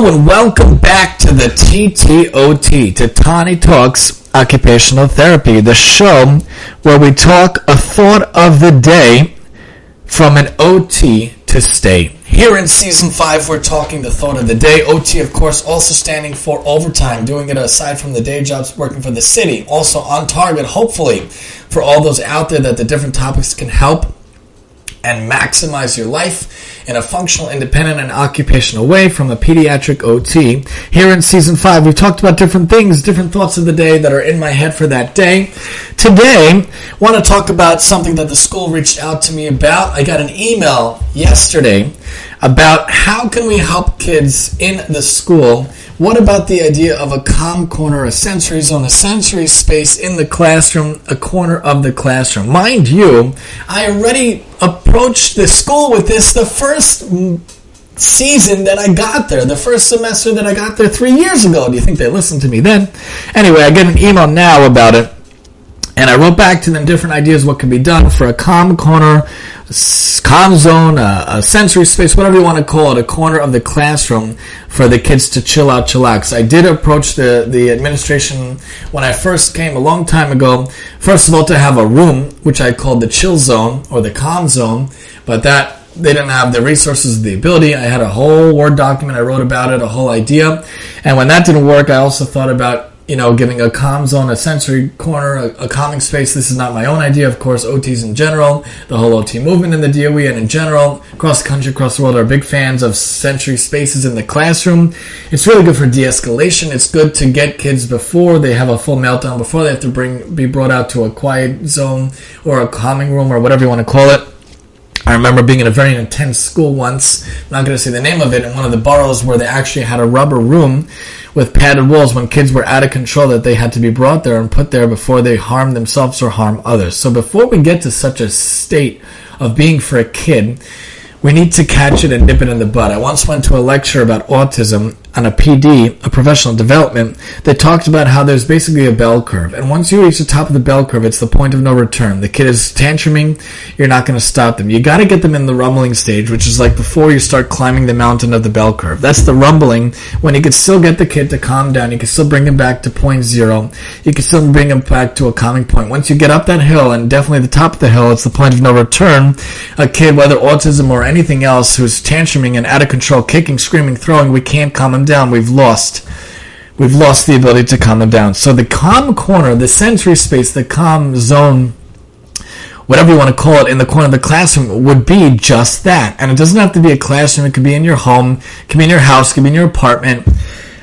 Hello and welcome back to the TTOT, to Tani Talks Occupational Therapy, the show where we talk a thought of the day from an OT to stay. Here in season five, we're talking the thought of the day. OT, of course, also standing for overtime, doing it aside from the day jobs, working for the city. Also on target, hopefully, for all those out there that the different topics can help and maximize your life in a functional, independent, and occupational way from a pediatric OT. Here in season five, we've talked about different things, different thoughts of the day that are in my head for that day. Today, want to talk about something that the school reached out to me about. I got an email yesterday about how can we help kids in the school what about the idea of a calm corner, a sensory zone, a sensory space in the classroom, a corner of the classroom? Mind you, I already approached the school with this the first season that I got there, the first semester that I got there three years ago. Do you think they listened to me then? Anyway, I get an email now about it. And I wrote back to them different ideas what can be done for a calm corner, calm zone, a, a, sensory space, whatever you want to call it, a corner of the classroom for the kids to chill out, chillax. I did approach the, the administration when I first came a long time ago. First of all, to have a room, which I called the chill zone or the calm zone, but that they didn't have the resources, the ability. I had a whole Word document I wrote about it, a whole idea. And when that didn't work, I also thought about you know, giving a calm zone, a sensory corner, a, a, calming space. This is not my own idea, of course. OTs in general, the whole OT movement in the DOE and in general, across the country, across the world, are big fans of sensory spaces in the classroom. It's really good for de-escalation. It's good to get kids before they have a full meltdown, before they have to bring be brought out to a quiet zone or a calming room or whatever you want to call it. I remember being in a very intense school once, I'm not going to say the name of it, in one of the boroughs where they actually had a rubber room with padded walls when kids were out of control that they had to be brought there and put there before they harm themselves or harm others. So before we get to such a state of being for a kid, we need to catch it and nip it in the bud. I once went to a lecture about autism on a PD, a professional development, that talked about how there's basically a bell curve. And once you reach the top of the bell curve, it's the point of no return. The kid is tantruming, you're not going to stop them. You got to get them in the rumbling stage, which is like before you start climbing the mountain of the bell curve. That's the rumbling when you can still get the kid to calm down. You can still bring him back to point zero. You can still bring him back to a calming point. Once you get up that hill, and definitely the top of the hill, it's the point of no return. A kid, whether autism or anything else, who's tantruming and out of control, kicking, screaming, throwing, we can't calm him them down, we've lost we've lost the ability to calm them down. So the calm corner, the sensory space, the calm zone, whatever you want to call it, in the corner of the classroom would be just that. And it doesn't have to be a classroom. It could be in your home, it could be in your house, it could be in your apartment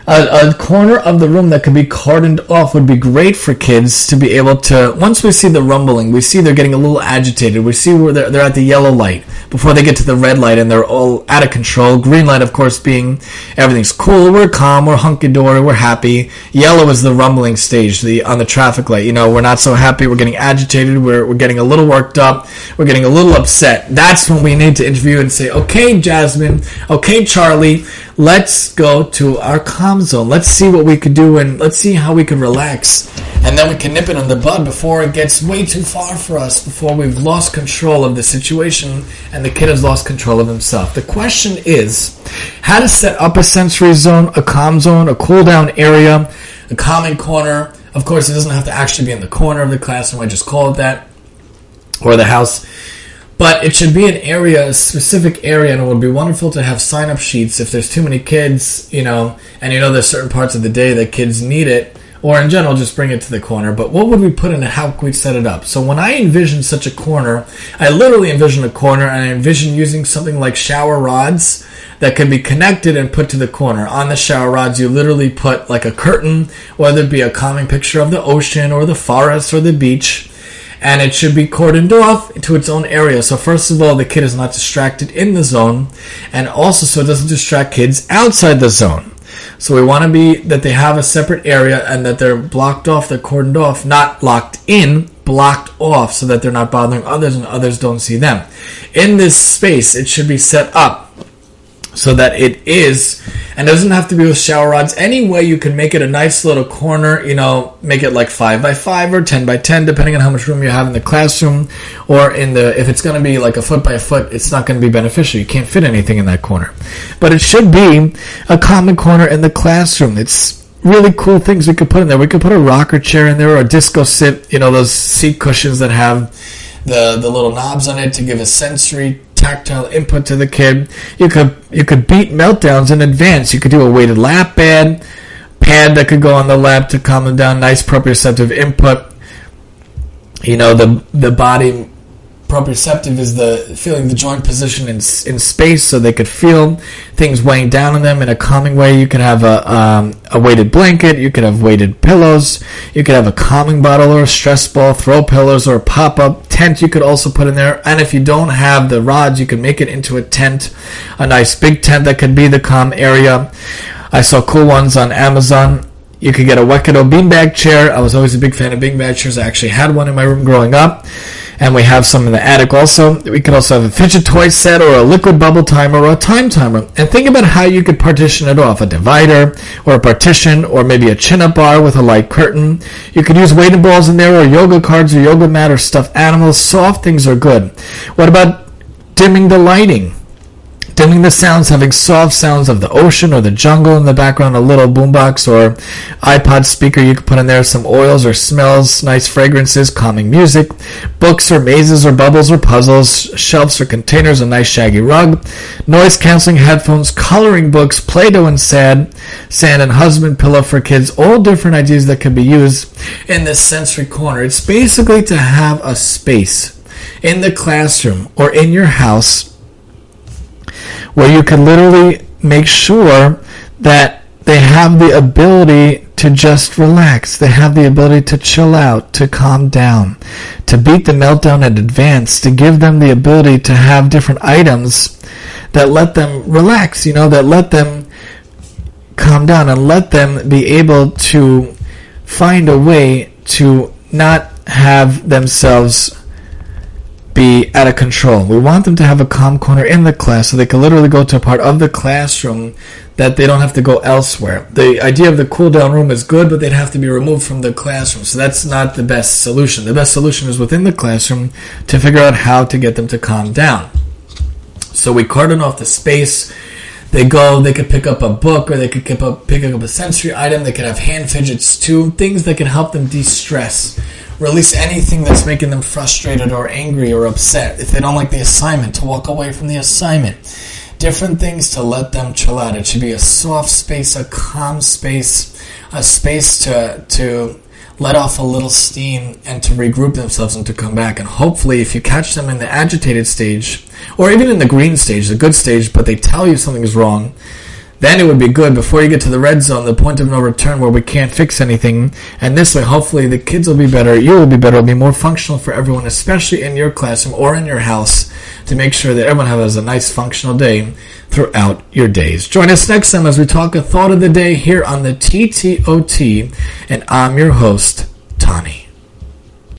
a, a, corner of the room that could be cordoned off would be great for kids to be able to. Once we see the rumbling, we see they're getting a little agitated. We see where they're, they're at the yellow light before they get to the red light, and they're all out of control. Green light, of course, being everything's cool, we're calm, we're hunky dory, we're happy. Yellow is the rumbling stage, the on the traffic light. You know, we're not so happy, we're getting agitated, we're we're getting a little worked up, we're getting a little upset. That's when we need to interview and say, okay, Jasmine, okay, Charlie let's go to our calm zone. Let's see what we could do and let's see how we can relax. And then we can nip it in the bud before it gets way too far for us, before we've lost control of the situation and the kid has lost control of himself. The question is how to set up a sensory zone, a calm zone, a cool down area, a calming corner. Of course, it doesn't have to actually be in the corner of the classroom. I just call it that. Or the house but it should be an area, a specific area, and it would be wonderful to have sign up sheets if there's too many kids, you know, and you know there's certain parts of the day that kids need it, or in general, just bring it to the corner. But what would we put in it? How could we set it up? So when I envision such a corner, I literally envision a corner and I envision using something like shower rods that can be connected and put to the corner. On the shower rods, you literally put like a curtain, whether it be a calming picture of the ocean or the forest or the beach and it should be cordoned off to its own area. So first of all, the kid is not distracted in the zone, and also so it doesn't distract kids outside the zone. So we want to be that they have a separate area and that they're blocked off, they're cordoned off, not locked in, blocked off, so that they're not bothering others and others don't see them. In this space, it should be set up so that it is and it doesn't have to be with shower rods. Any way you can make it a nice little corner you know make it like 5 by 5 or 10 by 10 depending on how much room you have in the classroom or in the if it's going to be like a foot by a foot it's not going to be beneficial. You can't fit anything in that corner. But it should be a common corner in the classroom. It's really cool things we could put in there. We could put a rocker chair in there or a disco sit you know those seat cushions that have the the little knobs on it to give a sensory tactile input to the kid. You could you could beat meltdowns in advance. You could do a weighted lap pad, pad that could go on the lap to calm them down. Nice proprioceptive input. You know the the body proprioceptive is the feeling the joint position in, in space so they could feel things weighing down on them in a calming way. You could have a, um, a weighted blanket, you could have weighted pillows, you could have a calming bottle or a stress ball, throw pillows or a pop up tent you could also put in there. And if you don't have the rods, you could make it into a tent, a nice big tent that could be the calm area. I saw cool ones on Amazon. You could get a Wekido beanbag chair. I was always a big fan of beanbag chairs. I actually had one in my room growing up and we have some in the attic also. We could also have a fidget toy set or a liquid bubble timer or a time timer. And think about how you could partition it off. A divider or a partition or maybe a chin-up bar with a light curtain. You could use weighted balls in there or yoga cards or yoga mat or stuffed animals. Soft things are good. What about dimming the lighting? Dimming the sounds, having soft sounds of the ocean or the jungle in the background, a little boombox or iPod speaker you could put in there, some oils or smells, nice fragrances, calming music, books or mazes or bubbles or puzzles, shelves or containers, a nice shaggy rug, noise canceling headphones, coloring books, Play-Doh and sand, sand and husband pillow for kids, all different ideas that could be used in this sensory corner. It's basically to have a space in the classroom or in your house where you can literally make sure that they have the ability to just relax. They have the ability to chill out, to calm down, to beat the meltdown in advance, to give them the ability to have different items that let them relax, you know, that let them calm down and let them be able to find a way to not have themselves be out of control. We want them to have a calm corner in the class so they can literally go to a part of the classroom that they don't have to go elsewhere. The idea of the cool down room is good, but they'd have to be removed from the classroom. So that's not the best solution. The best solution is within the classroom to figure out how to get them to calm down. So we cordon off the space. They go, they could pick up a book or they could pick up, pick up a sensory item. They could have hand fidgets too, things that can help them de stress release anything that's making them frustrated or angry or upset. If they don't like the assignment, to walk away from the assignment. Different things to let them chill out. It should be a soft space, a calm space, a space to to let off a little steam and to regroup themselves and to come back. And hopefully, if you catch them in the agitated stage, or even in the green stage, the good stage, but they tell you something is wrong, then it would be good before you get to the red zone, the point of no return where we can't fix anything. And this way, hopefully, the kids will be better, you will be better, it'll be more functional for everyone, especially in your classroom or in your house, to make sure that everyone has a nice functional day throughout your days. Join us next time as we talk a thought of the day here on the TTOT, and I'm your host, Tani.